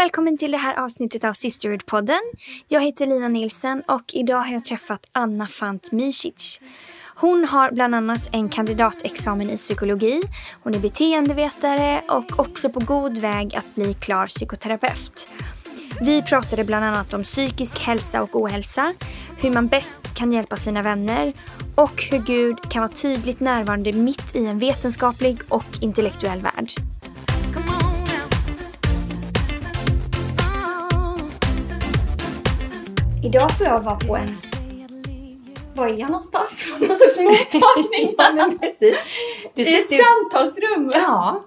välkommen till det här avsnittet av Sisterhood-podden. Jag heter Lina Nilsen och idag har jag träffat Anna Fant Misic. Hon har bland annat en kandidatexamen i psykologi, hon är beteendevetare och också på god väg att bli klar psykoterapeut. Vi pratade bland annat om psykisk hälsa och ohälsa, hur man bäst kan hjälpa sina vänner och hur Gud kan vara tydligt närvarande mitt i en vetenskaplig och intellektuell värld. Idag får jag vara på en... Var är jag någonstans? Någon sorts mottagning? ja, men precis. Du I ett ju- samtalsrum Ja.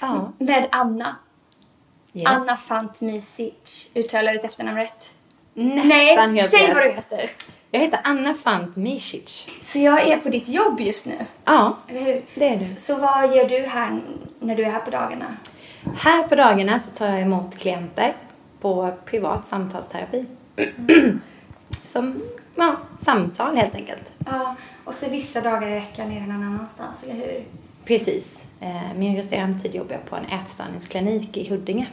ja. med Anna. Yes. Anna Fant Misic. Uttalar ditt efternamn rätt? Nästan Nej, säg rätt. vad du heter. Jag heter Anna Fant Misic. Så jag är på ditt jobb just nu, Ja, eller hur? Det är du. Så vad gör du här när du är här på dagarna? här på dagarna så tar jag emot klienter på privat samtalsterapi. Som, ja, samtal helt enkelt. Ja, och så vissa dagar i veckan är det någon annanstans, eller hur? Precis. Eh, Min resterande tid jobbar jag på en ätstörningsklinik i Huddinge.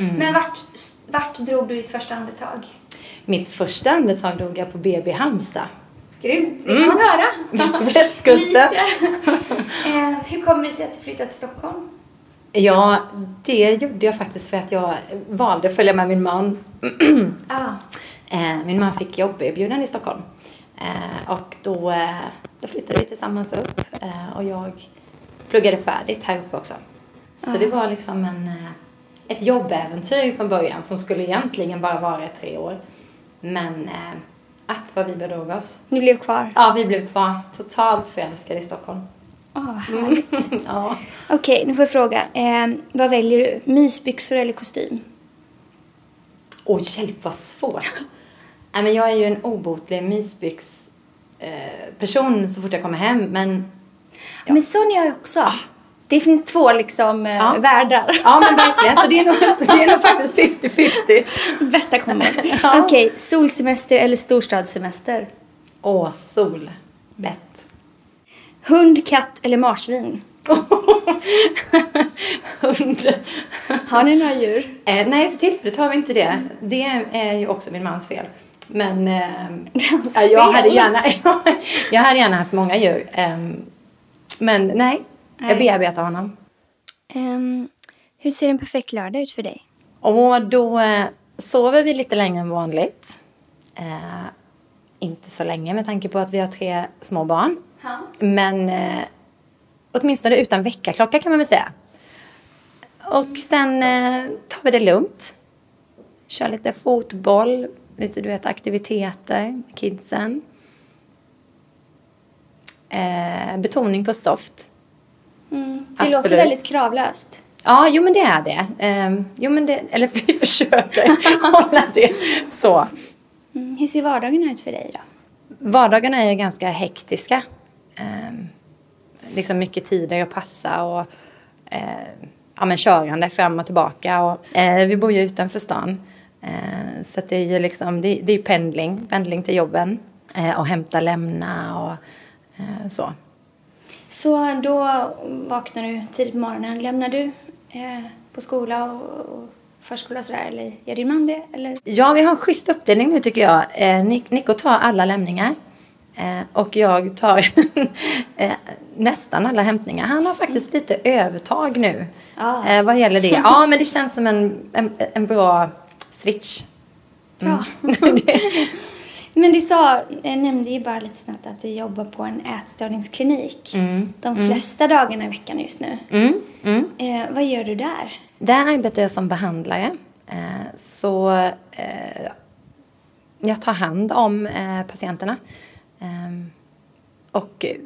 Mm. Men vart, vart drog du ditt första andetag? Mitt första andetag drog jag på BB Halmstad. Grymt, det kan man höra. Visst, västkusten. Eh, hur kommer det sig att du flyttat till Stockholm? Ja, det gjorde jag faktiskt för att jag valde att följa med min man. Ah, Eh, min man fick jobberbjudande i Stockholm. Eh, och då, eh, då flyttade vi tillsammans upp och jag pluggade färdigt här uppe också. Så det var liksom en, ett jobbäventyr från början som skulle egentligen bara vara i tre år. Men ack vad vi bedrog oss. ni blev kvar? Ja, vi blev kvar totalt förälskade i Stockholm. Ah, vad härligt. ja. Okej, nu får jag fråga. Eh, vad väljer du? Mysbyxor eller kostym? Oj, hjälp vad svårt. Nej, men jag är ju en obotlig mysbyx eh, person så fort jag kommer hem. Men Men sån är jag också. Det finns två liksom eh, Ja. världar. Ja men verkligen, så det är nog, det är nog faktiskt 50-50. Bästa kombon. Ja. Okej, solsemester eller storstadssemester? Åh, sol. Lätt. Hund, katt eller marsvin? Hund. Har ni några djur? Eh, nej, för tillfället har vi inte det. Det är ju också min mans fel. Men eh, ja, jag, fel. hade gärna, jag hade gärna haft många djur. Eh, men nej, Nej. jag bearbetar honom. Ehm, hur ser en perfekt lördag ut för dig? Och då eh, sover vi lite längre än vanligt. Eh, inte så länge med tanke på att vi har tre små barn. Men eh, åtminstone utan väckarklocka kan man väl säga. Och sen eh, tar vi det lugnt. Kör lite fotboll, lite du vet aktiviteter med kidsen. Eh, betoning på soft. Mm. Det Absolut. låter väldigt kravlöst. Ja, jo men det är det. Eh, jo men det, eller vi försöker hålla det så. Mm. Hur ser vardagen ut för dig då? Vardagarna är ju ganska hektiska. Eh, liksom mycket tider att passa och eh, ja, men körande fram och tillbaka. Och, eh, vi bor ju utanför stan. Eh, så att det är ju liksom, det, det är pendling, pendling till jobben. Eh, och hämta, lämna och eh, så. Så då vaknar du tidigt på morgonen. Lämnar du eh, på skola och, och förskola och sådär? Eller gör din man det? Eller? Ja, vi har en schysst uppdelning nu tycker jag. Eh, Nico tar alla lämningar. Eh, och jag tar eh, nästan alla hämtningar. Han har faktiskt lite övertag nu. Ah. Eh, vad gäller det. Ja, men det känns som en, en, en bra switch. Bra. Det- Men du sa, jag nämnde ju bara lite snabbt att du jobbar på en ätstörningsklinik. Mm, De flesta dagarna i veckan just nu. mm, mm. Eh, vad gör du där? Där arbetar jag som behandlare. Eh, så eh, jag tar hand om patienterna. Ehm, och eh,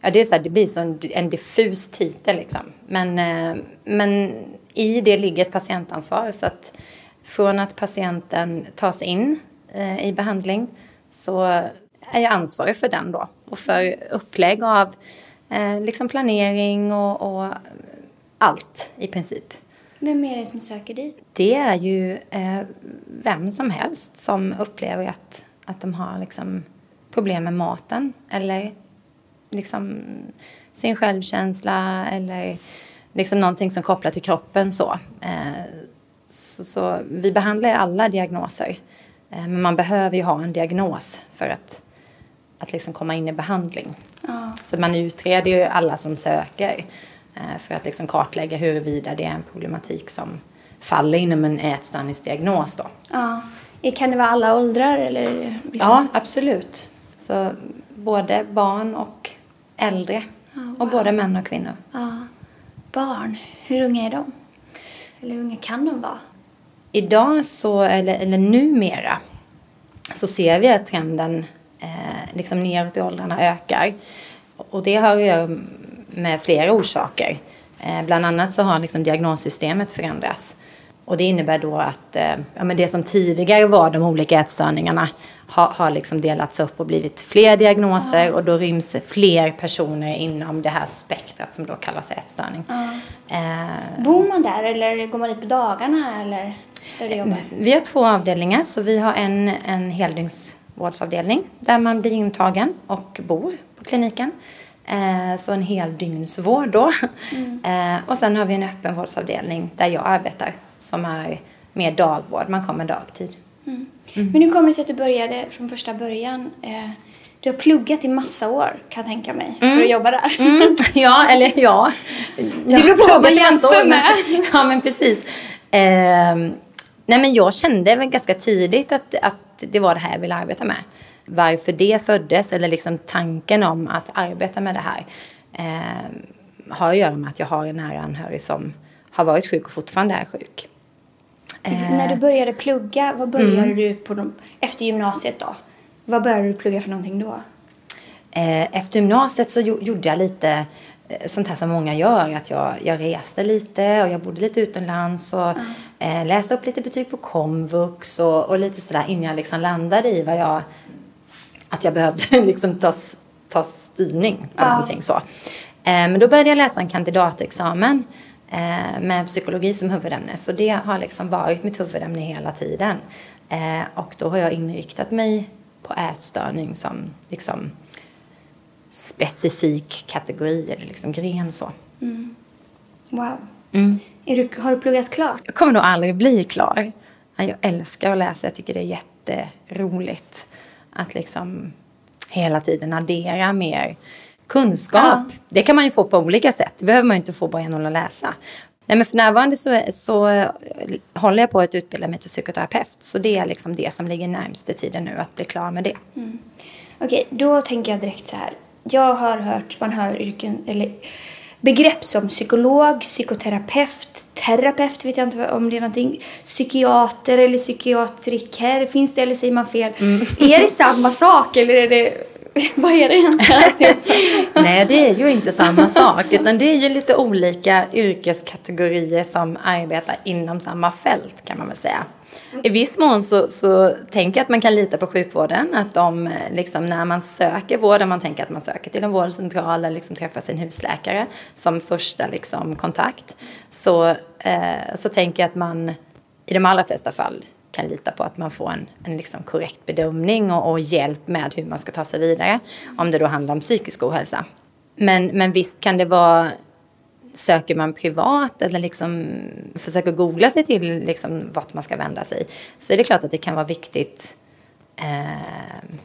ja, det, är så här, det blir som en, diffus titel liksom. Men, eh, men i det ligger ett patientansvar. Så att från att patienten tas in eh, i behandling så är jag ansvarig för den då. Och för upplägg av liksom planering och, och allt i princip. Vem är det som söker dit? Det är ju eh, vem som helst som upplever att, att de har liksom, problem med maten eller liksom, sin självkänsla eller liksom någonting som kopplar till kroppen. så. Eh, så, så vi behandlar alla diagnoser. Eh, men man behöver ju ha en diagnos för att, att liksom komma in i behandling. Ja. Så man utreder ju alla som söker eh, för att liksom kartlägga huruvida det är en problematik som faller inom en ätstörningsdiagnos då. Ja. Kan det vara alla åldrar eller vissa? Ja, absolut. Så både barn och äldre. Och både män och kvinnor. Ja. Barn, hur unga är de? Eller hur unga kan de vara? Idag så, eller, eller numera, så ser vi att trenden eh, liksom neråt i åldrarna ökar. Och det har att göra med flera orsaker. Eh, bland annat så har liksom diagnossystemet förändrats. Och det innebär då att eh, ja, men det som tidigare var de olika ätstörningarna har, har liksom delats upp och blivit fler diagnoser och då ryms fler personer inom det här spektrat som då kallas ätstörning. Eh, Bor man där eller går man dit på dagarna eller där du jobbar? vi har två avdelningar, så vi har en, en heldygnsvårdsavdelning där man blir intagen och bor på kliniken. Eh, så en heldygnsvård då. Eh, och sen har vi en öppenvårdsavdelning där jag arbetar som är mer dagvård, man kommer dagtid. Men hur kommer det sig att du började från första början? Eh, du har pluggat i massa år kan jag tänka mig för att jobba där. Mm, ja, eller ja. Det beror på vad man jämför med. Ja, men precis. Ehm, nej, men jag kände väl ganska tidigt att, att det var det här jag ville arbeta med. Varför det föddes, eller liksom tanken om att arbeta med det här, ehm, har att göra med att jag har en nära anhörig som har varit sjuk och fortfarande är sjuk. När du började plugga, vad började du på de, efter gymnasiet då? Vad började du plugga för någonting då? Eh, Efter gymnasiet så gjo- gjorde jag lite eh, sånt här som många gör. Att jag, jag reste lite och jag bodde lite utomlands och eh, läste upp lite betyg på komvux och, och lite sådär innan jag liksom landade i vad jag... Att jag behövde liksom ta, ta styrning på Ja. någonting så. Eh, men då började jag läsa en kandidatexamen eh, med psykologi som huvudämne. Så det har liksom varit mitt huvudämne hela tiden. Eh, och då har jag inriktat mig på ätstörning som liksom specifik kategori eller liksom gren så. Wow. Är du, har du pluggat klart? Jag kommer nog aldrig bli klar. Ja, Jag älskar att läsa, jag tycker det är jätteroligt att liksom hela tiden addera mer kunskap. Ja. Det kan man ju få på olika sätt, det behöver man ju inte få bara genom att läsa. Nej, men för närvarande så, så eh, håller jag på att utbilda mig till psykoterapeut. Så det är liksom det som ligger närmast i tiden nu, att bli klar med det. Okej, då tänker jag direkt så här. Jag har hört, man hör yrken, eller begrepp som psykolog, psykoterapeut, terapeut, vet jag inte om det är någonting, psykiater eller psykiatriker, finns det eller säger man fel? Är det samma sak eller är det, vad är det egentligen? Nej, det är ju inte samma sak, utan det är ju lite olika yrkeskategorier som arbetar inom samma fält kan man väl säga. I viss mån så, så tänker jag att man kan lita på sjukvården, att de eh, liksom när man söker vård, om man tänker att man söker till en vårdcentral eller liksom träffar sin husläkare som första liksom kontakt, så, eh, så tänker jag att man i de allra flesta fall kan lita på att man får en, en liksom korrekt bedömning och, och hjälp med hur man ska ta sig vidare. Om det då handlar om psykisk ohälsa. Men, men visst kan det vara, söker man privat eller liksom försöker googla sig till liksom vart man ska vända sig. Så är det klart att det kan vara viktigt eh,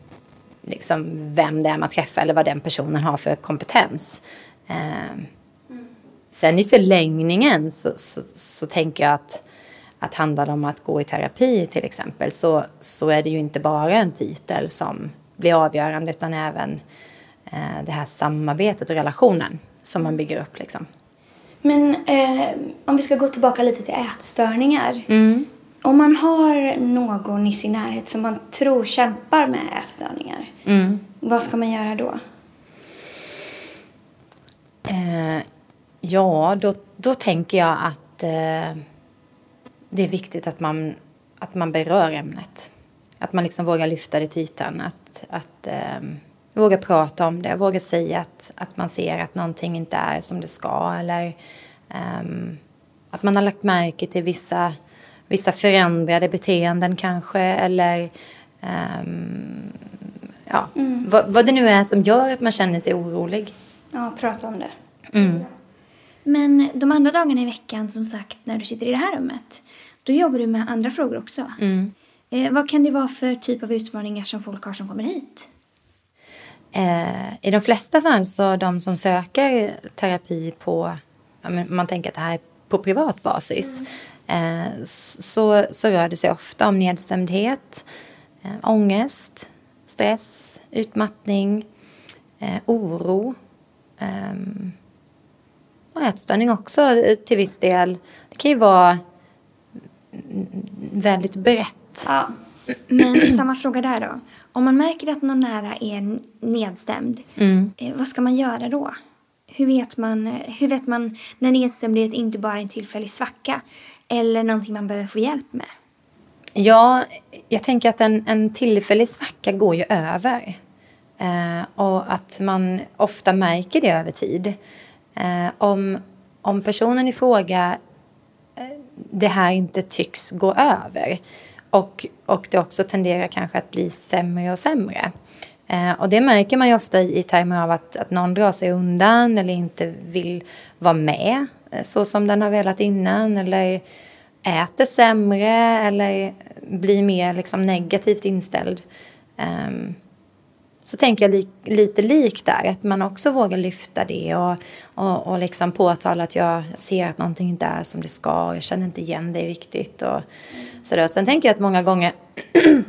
liksom vem det är man träffar eller vad den personen har för kompetens. Eh, Sen i förlängningen så, så, så tänker jag att, att handlar det om att gå i terapi till exempel så, så är det ju inte bara en titel som blir avgörande utan även eh, det här samarbetet och relationen som man bygger upp. Liksom. Men eh, om vi ska gå tillbaka lite till ätstörningar. Om man har någon i sin närhet som man tror kämpar med ätstörningar, vad ska man göra då? Eh, ja, då, då tänker jag att eh, det är viktigt att man, att man berör ämnet. Att man liksom vågar lyfta det till ytan. Att, att eh, våga prata om det, våga säga att, att man ser att någonting inte är som det ska. Eller ehm, att man har lagt märke till vissa, vissa förändrade beteenden kanske. Eller ehm, ja, vad, vad det nu är som gör att man känner sig orolig. Ja, prata om det. Mm. Men de andra dagarna i veckan, som sagt, när du sitter i det här rummet, då jobbar du med andra frågor också. Eh, vad kan det vara för typ av utmaningar som folk har som kommer hit? Eh, I de flesta fall så de som söker terapi på, man tänker att det här är på privat basis, mm. eh, så, så rör det sig ofta om nedstämdhet, eh, ångest, stress, utmattning, eh, oro. Um, och ätstörning också till viss del. Det kan ju vara väldigt brett. Ja. Men samma fråga där då. Om man märker att någon nära är nedstämd, mm. Eh, vad ska man göra då? Hur vet, man, hur vet man när nedstämdhet inte bara är en tillfällig svacka eller någonting man behöver få hjälp med? Ja, jag tänker att en, en tillfällig svacka går ju över. Eh, och att man ofta märker det över tid. Eh, om, om personen i fråga det här inte tycks gå över och, och det också tenderar kanske att bli sämre och sämre. Eh, och det märker man ju ofta i, i termer av att, att någon drar sig undan eller inte vill vara med eh, så som den har velat innan eller äter sämre eller blir mer liksom negativt inställd. Um, så tänker jag li lite likt där, att man också vågar lyfta det och, och, och liksom påtala att jag ser att någonting inte är som det ska och jag känner inte igen det riktigt. Och sådär. Sen tänker jag att många gånger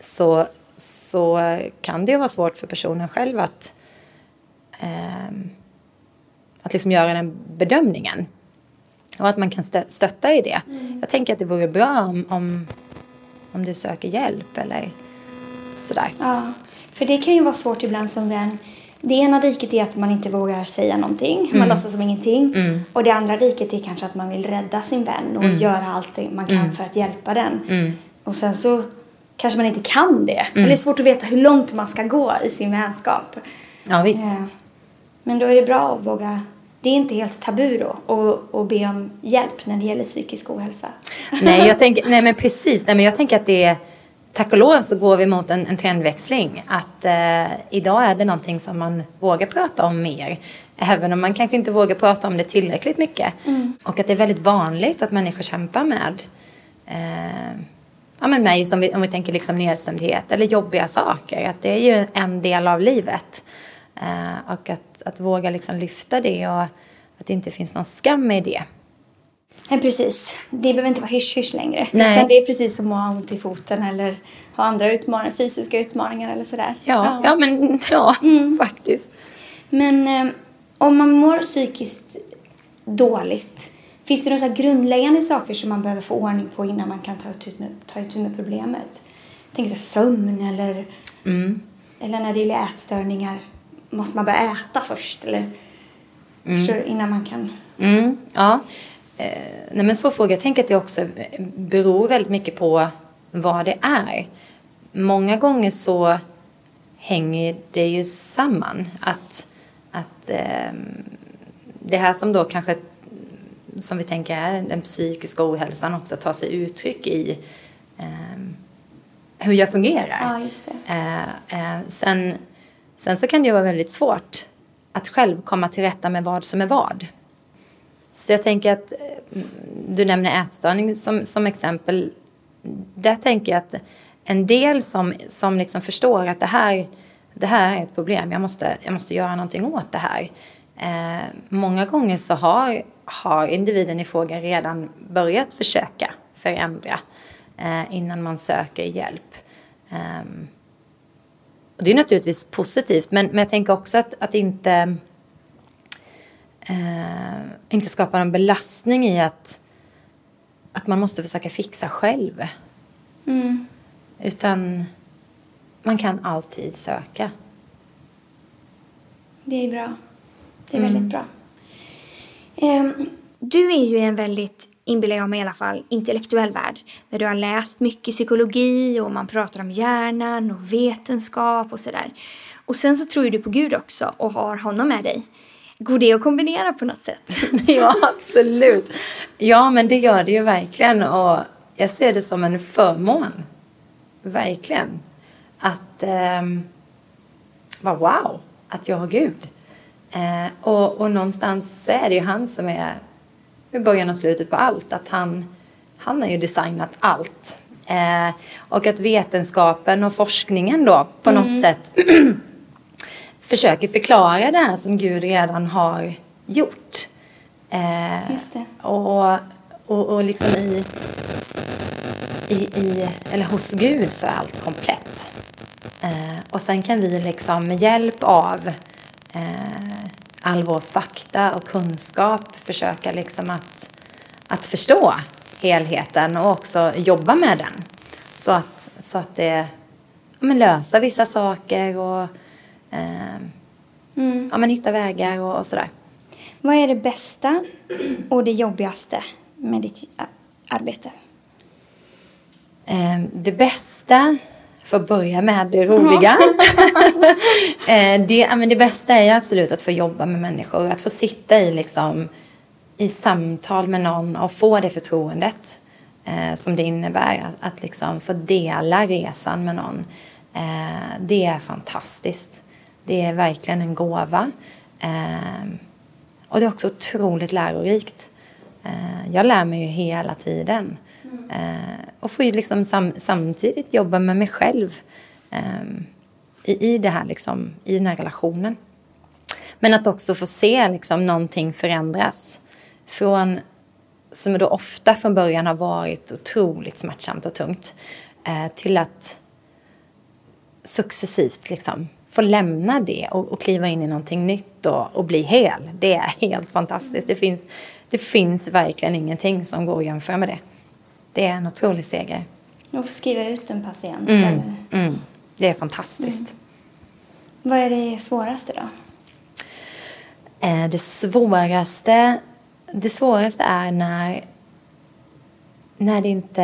så, så kan det ju vara svårt för personen själv att, eh, att liksom göra den bedömningen. Och att man kan stö stötta i det. Mm. Jag tänker att det vore bra om, om, om du söker hjälp eller sådär. Ja. För det kan ju vara svårt ibland som vän. Det ena riket är att man inte vågar säga någonting. Man mm. låtsas som ingenting. Mm. Och det andra riket är kanske att man vill rädda sin vän och mm. göra allt man kan mm. för att hjälpa den. Mm. Och sen så kanske man inte kan det. Mm. det är svårt att veta hur långt man ska gå i sin vänskap. Ja, visst. Ja. Men då är det bra att våga det är inte helt tabu då att, att be om hjälp när det gäller psykisk ohälsa. Nej, jag tänker, nej men precis. Nej, men jag tänker att det är tack och lov så går vi mot en, en trendväxling. Att eh, idag är det någonting som man vågar prata om mer. Även om man kanske inte vågar prata om det tillräckligt mycket. Mm. Och att det är väldigt vanligt att människor kämpar med eh, ja, men med just om vi, om vi tänker liksom nedstämdhet eller jobbiga saker. Att det är ju en del av livet. Eh, och att, att våga liksom lyfta det och att det inte finns någon skam i det. Nej, precis. Det behöver inte vara hysch-hysch längre. Nej. Utan det är precis som att ha ont i foten eller ha andra utmaningar, fysiska utmaningar eller sådär. Ja, ja. ja men ja, mm. faktiskt. Men eh, om man mår psykiskt dåligt, finns det några grundläggande saker som man behöver få ordning på innan man kan ta itu med, ta itu med problemet? Tänk sig sömn eller, mm. eller när det gäller ätstörningar, måste man börja äta först? Eller, mm. innan man kan... Mm. Ja. Eh, nej men svår fråga. Jag tänker att det också beror väldigt mycket på vad det är. Många gånger så hänger det ju samman. Att, att eh, det här som då kanske som vi tänker är den psykiska ohälsan också tar sig uttryck i eh, hur jag fungerar. Ja. Eh, eh, sen, sen så kan det ju vara väldigt svårt att själv komma till rätta med vad som är vad. Så jag tänker att eh, du nämner ätstörning som, som exempel. Där tänker jag att en del som, som liksom förstår att det här, det här är ett problem, jag måste, jag måste göra någonting åt det här. Eh, många gånger så har, har individen i fråga redan börjat försöka förändra eh, innan man söker hjälp. Eh, och det är naturligtvis positivt, men, men jag tänker också att, att inte eh, inte skapa en belastning i att, att man måste försöka fixa själv. Mm. Utan man kan alltid söka. Det är bra. Det är mm. väldigt bra. Um, du är ju en väldigt, inbillar jag mig i alla fall, intellektuell värld. Där du har läst mycket psykologi och man pratar om hjärnan och vetenskap och sådär. Och sen så tror du på Gud också och har honom med dig. Går det att kombinera på något sätt? ja, absolut. Ja, men det gör det ju verkligen. Och jag ser det som en förmån. Verkligen. Att... Eh, wow! Att jag har Gud. Eh, och, och någonstans så är det ju han som är i början och slutet på allt. Att han, han har ju designat allt. Eh, och att vetenskapen och forskningen då på mm. något sätt försöker förklara det här som Gud redan har gjort. Eh, Just det. Och, och, och liksom i, i, i, eller hos Gud så är allt komplett. Eh, och sen kan vi liksom med hjälp av eh, all vår fakta och kunskap försöka liksom att, att förstå helheten och också jobba med den. Så att, så att det men lösa vissa saker och mm. ja, men hitta vägar och, och sådär. Vad är det bästa och det jobbigaste med ditt arbete? Eh, det bästa, för att börja med det roliga. eh, det, men det bästa är absolut att få jobba med människor. Att få sitta i, liksom, i samtal med någon och få det förtroendet eh, som det innebär. Att, att liksom få dela resan med någon. Eh, det är fantastiskt. Det är verkligen en gåva. Eh, och det är också otroligt lärorikt. Eh, jag lär mig ju hela tiden. Eh, och får ju liksom sam samtidigt jobba med mig själv eh, i, i, det här liksom, i den här relationen. Men att också få se liksom någonting förändras. Från, som då ofta från början har varit otroligt smärtsamt och tungt, eh, till att successivt liksom få lämna det och, och kliva in i någonting nytt och, och, bli hel. Det är helt fantastiskt. Det finns, det finns verkligen ingenting som går att jämföra med det. Det är en otrolig seger. Man får skriva ut en patient? Mm, eller? Mm, det är fantastiskt. Mm. Vad är det svåraste då? Eh, det svåraste, det svåraste är när, när, inte,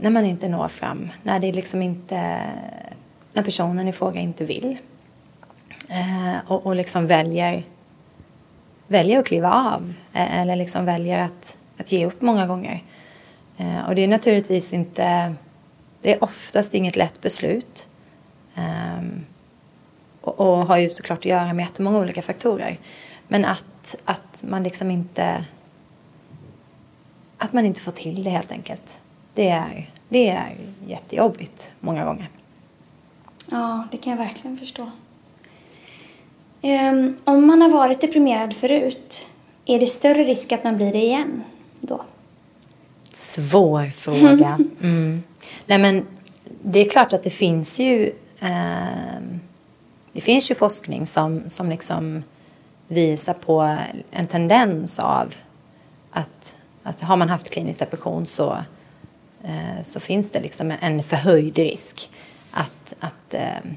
när man inte når fram. När det liksom inte när personen i fråga inte vill. Eh, och, och liksom väljer, väljer att kliva av eh, eller liksom väljer att, att ge upp många gånger. Eh, och det är naturligtvis inte, det är oftast inget lätt beslut. Ehm, och, och, har ju såklart att göra med jättemånga olika faktorer. Men att, att man liksom inte, att man inte får till det helt enkelt. Det är, det är jättejobbigt många gånger. Ja, det kan jag verkligen förstå. Um, om man har varit deprimerad förut, är det större risk att man blir det igen då? Svår fråga. Mm. Nej, men det är klart att det finns ju eh, det finns ju forskning som, som liksom visar på en tendens av att, att har man haft klinisk depression så, eh, så finns det liksom en förhöjd risk att, att, eh,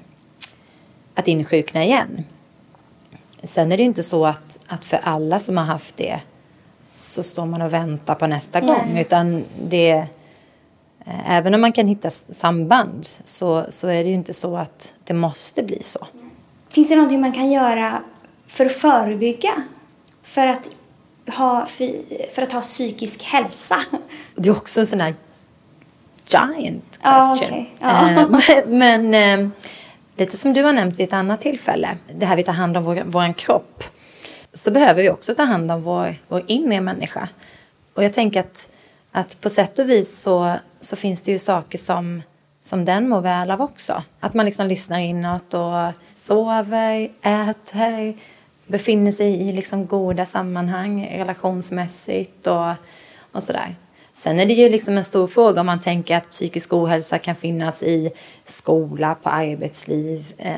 att insjukna igen. Sen är det inte så att, att för alla som har haft det så står man och väntar på nästa Nej. gång. Utan det, eh, även om man kan hitta samband så, så är det inte så att det måste bli så. Finns det någonting man kan göra för att förebygga? För att ha, för att ha psykisk hälsa? Det är också en sån här giant question. Ah, okay. ah. men eh, lite som du har nämnt vid ett annat tillfälle, det här vi tar hand om vår, vår kropp, så behöver vi också ta hand om vår, vår inre människa. Och jag tänker att, att på sätt och vis så, så finns det ju saker som, som den mår väl av också. Att man liksom lyssnar inåt och sover, äter, befinner sig i liksom goda sammanhang relationsmässigt och, och sådär. Sen är det ju liksom en stor fråga om man tänker att psykisk ohälsa kan finnas i skola, på arbetsliv, eh,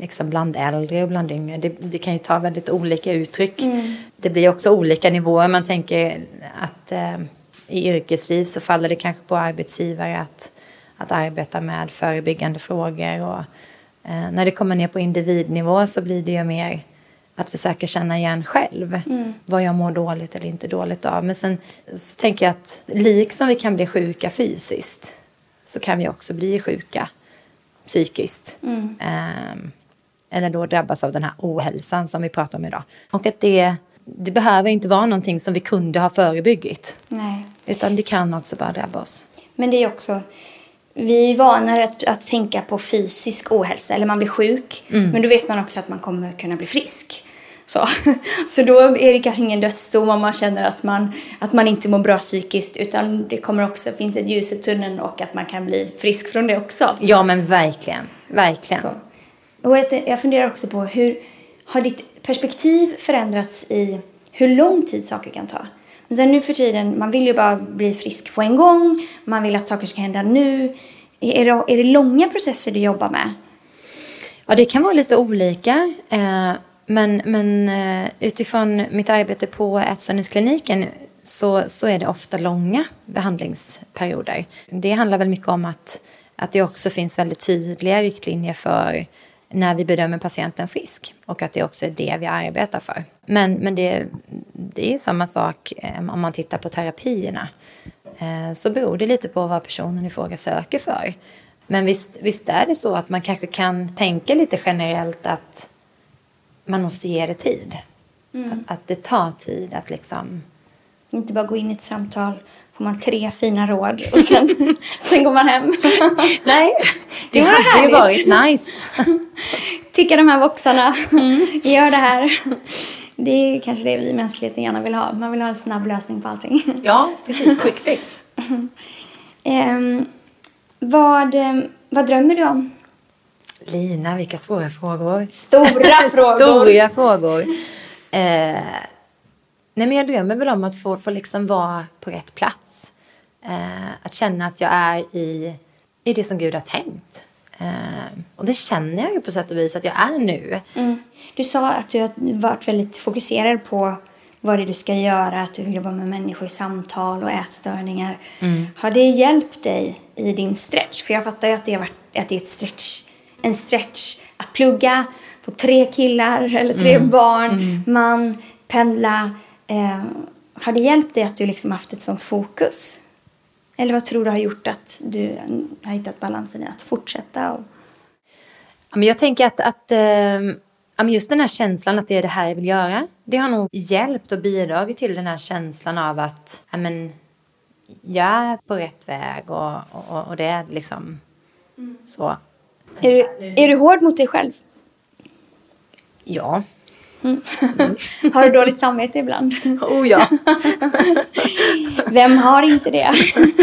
liksom bland äldre och bland yngre. Det, det kan ju ta väldigt olika uttryck. Mm. Det blir också olika nivåer. Man tänker att eh, i yrkesliv så faller det kanske på arbetsgivare att, att arbeta med förebyggande frågor. Och, eh, när det kommer ner på individnivå så blir det ju mer att försöka känna igen själv mm. vad jag mår dåligt eller inte dåligt av. Men sen så tänker jag att liksom vi kan bli sjuka fysiskt så kan vi också bli sjuka psykiskt. Mm. Um, eller då drabbas av den här ohälsan som vi pratar om idag. Och att det, det behöver inte vara någonting som vi kunde ha förebyggit. Nej. Utan det kan också bara drabba oss. Men det är också vi är vana att, att tänka på fysisk ohälsa, eller man blir sjuk. Mm. Men då vet man också att man kommer kunna bli frisk. Så, så då är det kanske ingen dödsdom om man känner att man, att man inte mår bra psykiskt utan det kommer också finns ett ljus i tunneln och att man kan bli frisk från det också. Ja men verkligen, verkligen. Så. Och jag, jag funderar också på hur har ditt perspektiv förändrats i hur lång tid saker kan ta? Men sen nu för tiden, man vill ju bara bli frisk på en gång, man vill att saker ska hända nu. Är det, är det långa processer du jobbar med? Ja, det kan vara lite olika. Eh, men, men eh, utifrån mitt arbete på ätstörningskliniken så, så är det ofta långa behandlingsperioder. Det handlar väl mycket om att, att det också finns väldigt tydliga riktlinjer för när vi bedömer patienten frisk och att det också är det vi arbetar för. Men, men det, det är samma sak eh, om man tittar på terapierna. Eh, så beror det lite på vad personen i fråga söker för. Men visst, visst är det så att man kanske kan tänka lite generellt att man måste ge det tid. Mm. Att, att, det tar tid att liksom... Inte bara gå in i ett samtal, får man tre fina råd och sen, sen går man hem. Nej, det, det hade ju varit nice. Ticka de här boxarna, mm. gör det här. Det är kanske det vi mänskligheten gärna vill ha. Man vill ha en snabb lösning på allting. Ja, precis. Quick fix. um, vad, ehm, vad drömmer du om? Lina, vilka svåra frågor. Stora frågor. Stora frågor. Eh, nej men jag drömmer väl om att få, få liksom vara på rätt plats. Eh, att känna att jag är i, i det som Gud har tänkt. Eh, och det känner jag ju på sätt och vis att jag är nu. Mm. Du sa att du har varit väldigt fokuserad på vad det är du ska göra, att du vill jobba med människor i samtal och ätstörningar. Mm. Har det hjälpt dig i din stretch? För jag fattar ju att det, har varit, att det är ett stretch, en stretch att plugga, få tre killar eller tre mm. barn, mm. man, pendla. Eh, har det hjälpt dig att du liksom haft ett sånt fokus? Eller vad tror du har gjort att du har hittat balansen i att fortsätta? Och... Jag tänker att, att äh, just den här känslan att det är det här jag vill göra. Det har nog hjälpt och bidragit till den här känslan av att men, jag är på rätt väg och, och, och det är liksom mm. så. Är du, är du hård mot dig själv? Ja. Mm. har du dåligt samvete ibland? Oh ja. Vem har inte det?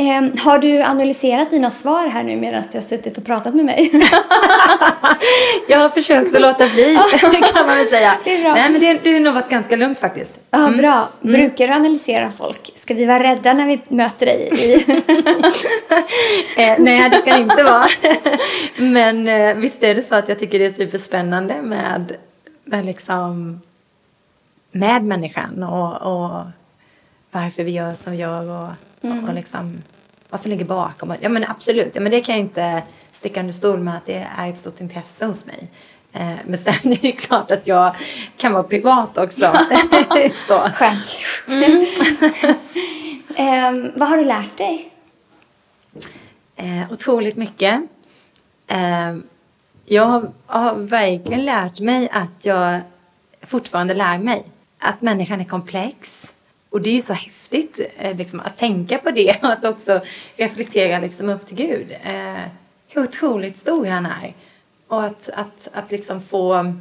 Eh, har du analyserat dina svar här nu medan du har suttit och pratat med mig? jag har försökt att låta bli, kan man väl säga. Det är bra. Nej, men det, det har nog varit ganska lugnt faktiskt. Ja, mm. bra. Mm. Brukar du analysera folk? Ska vi vara rädda när vi möter dig? eh, nej, det ska det inte vara. men eh, visst är det så att jag tycker det är superspännande med, med liksom med människan och, och varför vi gör som vi gör och Mm. Och liksom, vad som ligger bakom. Ja men absolut, ja, men det kan jag inte sticka under stol med att det är ett stort intresse hos mig. Eh, men sen är det klart att jag kan vara privat också. Så. Skönt. Mm. eh, vad har du lärt dig? Eh, otroligt mycket. Eh, jag har, har verkligen lärt mig att jag fortfarande lär mig. Att människan är komplex och det är ju så häftigt eh, liksom, att tänka på det och att också reflektera liksom, upp till Gud. Eh, hur otroligt stor han är. Och att, att, att liksom få,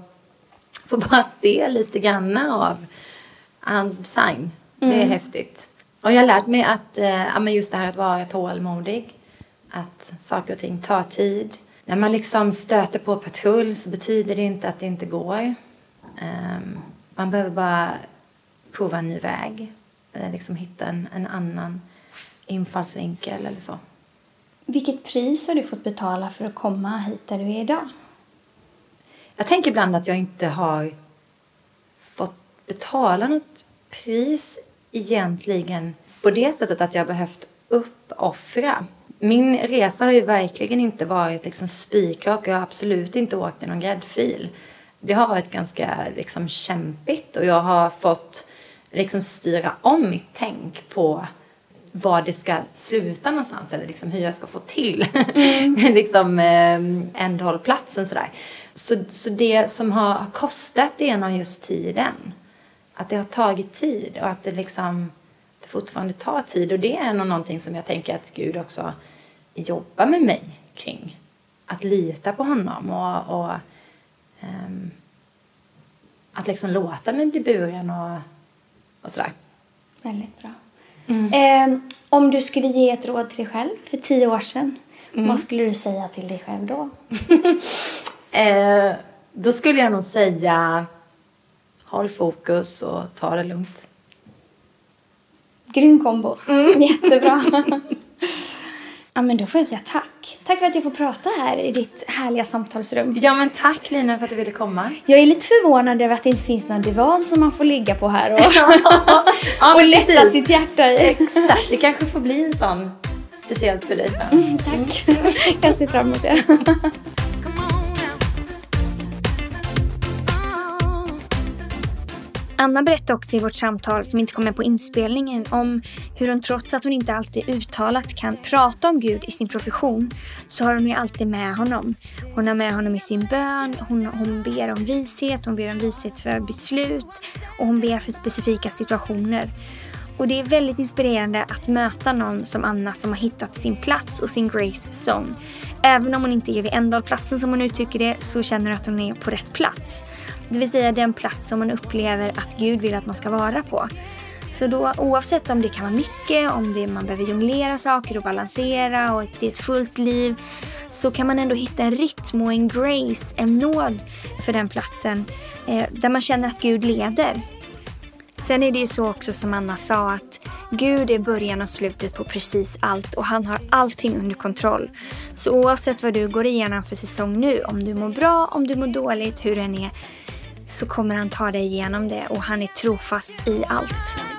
få bara se lite grann av hans design. Mm. Det är mm. häftigt. Och jag har lärt mig att eh, just det här att vara tålmodig. Att saker och ting tar tid. När man liksom stöter på patrull så betyder det inte att det inte går. Um, man behöver bara prova en ny väg. Eh, liksom hitta en, en annan infallsvinkel eller så. Vilket pris har du fått betala för att komma hit där du är idag? Jag tänker ibland att jag inte har fått betala något pris egentligen på det sättet att jag har behövt uppoffra. Min resa har ju verkligen inte varit liksom spikrak och jag har absolut inte åkt i någon gräddfil. Det har varit ganska liksom kämpigt och jag har fått liksom styra om mitt tänk på var det ska sluta någonstans eller liksom hur jag ska få till mm. liksom, eh, ändhållplatsen sådär. Så, så det som har kostat det är nog just tiden. Att det har tagit tid och att det liksom det fortfarande tar tid och det är nog någonting som jag tänker att Gud också jobbar med mig kring. Att lita på honom och, och um, att liksom låta mig bli buren och, och sådär. Väldigt bra. Eh, om du skulle ge ett råd till dig själv för tio år sedan, vad skulle du säga till dig själv då? Eh, då skulle jag nog säga håll fokus och ta det lugnt. Grym kombo. Jättebra. ja, men då får jag säga tack. Tack för att jag får prata här i ditt härliga samtalsrum. Ja men tack Lina för att du ville komma. Jag är lite förvånad över att det inte finns någon divan som man får ligga på här och, ja, och lätta precis. sitt hjärta i. Exakt, det kanske får bli en sån speciellt för dig sen. Tack. Jag ser fram emot det. Anna berättade också i vårt samtal, som inte kom med på inspelningen, om hur hon trots att hon inte alltid uttalat kan prata om Gud i sin profession, så har hon ju alltid med honom. Hon har med honom i sin bön, hon, hon ber om vishet, hon ber om vishet för beslut och hon ber för specifika situationer. Och det är väldigt inspirerande att möta någon som Anna som har hittat sin plats och sin Grace zone. Även om hon inte är vid ändalplatsen som hon uttrycker det så känner hon att hon är på rätt plats. Det vill säga den plats som man upplever att Gud vill att man ska vara på. Så då oavsett om det kan vara mycket, om det man behöver jonglera saker och balansera och det är ett fullt liv så kan man ändå hitta en rytm och en grace, en nåd för den platsen eh, där man känner att Gud leder. Sen är det ju så också som Anna sa att Gud är början och slutet på precis allt och han har allting under kontroll. Så oavsett vad du går igenom för säsong nu, om du mår bra, om du mår dåligt, hur den är, så kommer han ta dig igenom det och han är trofast i allt.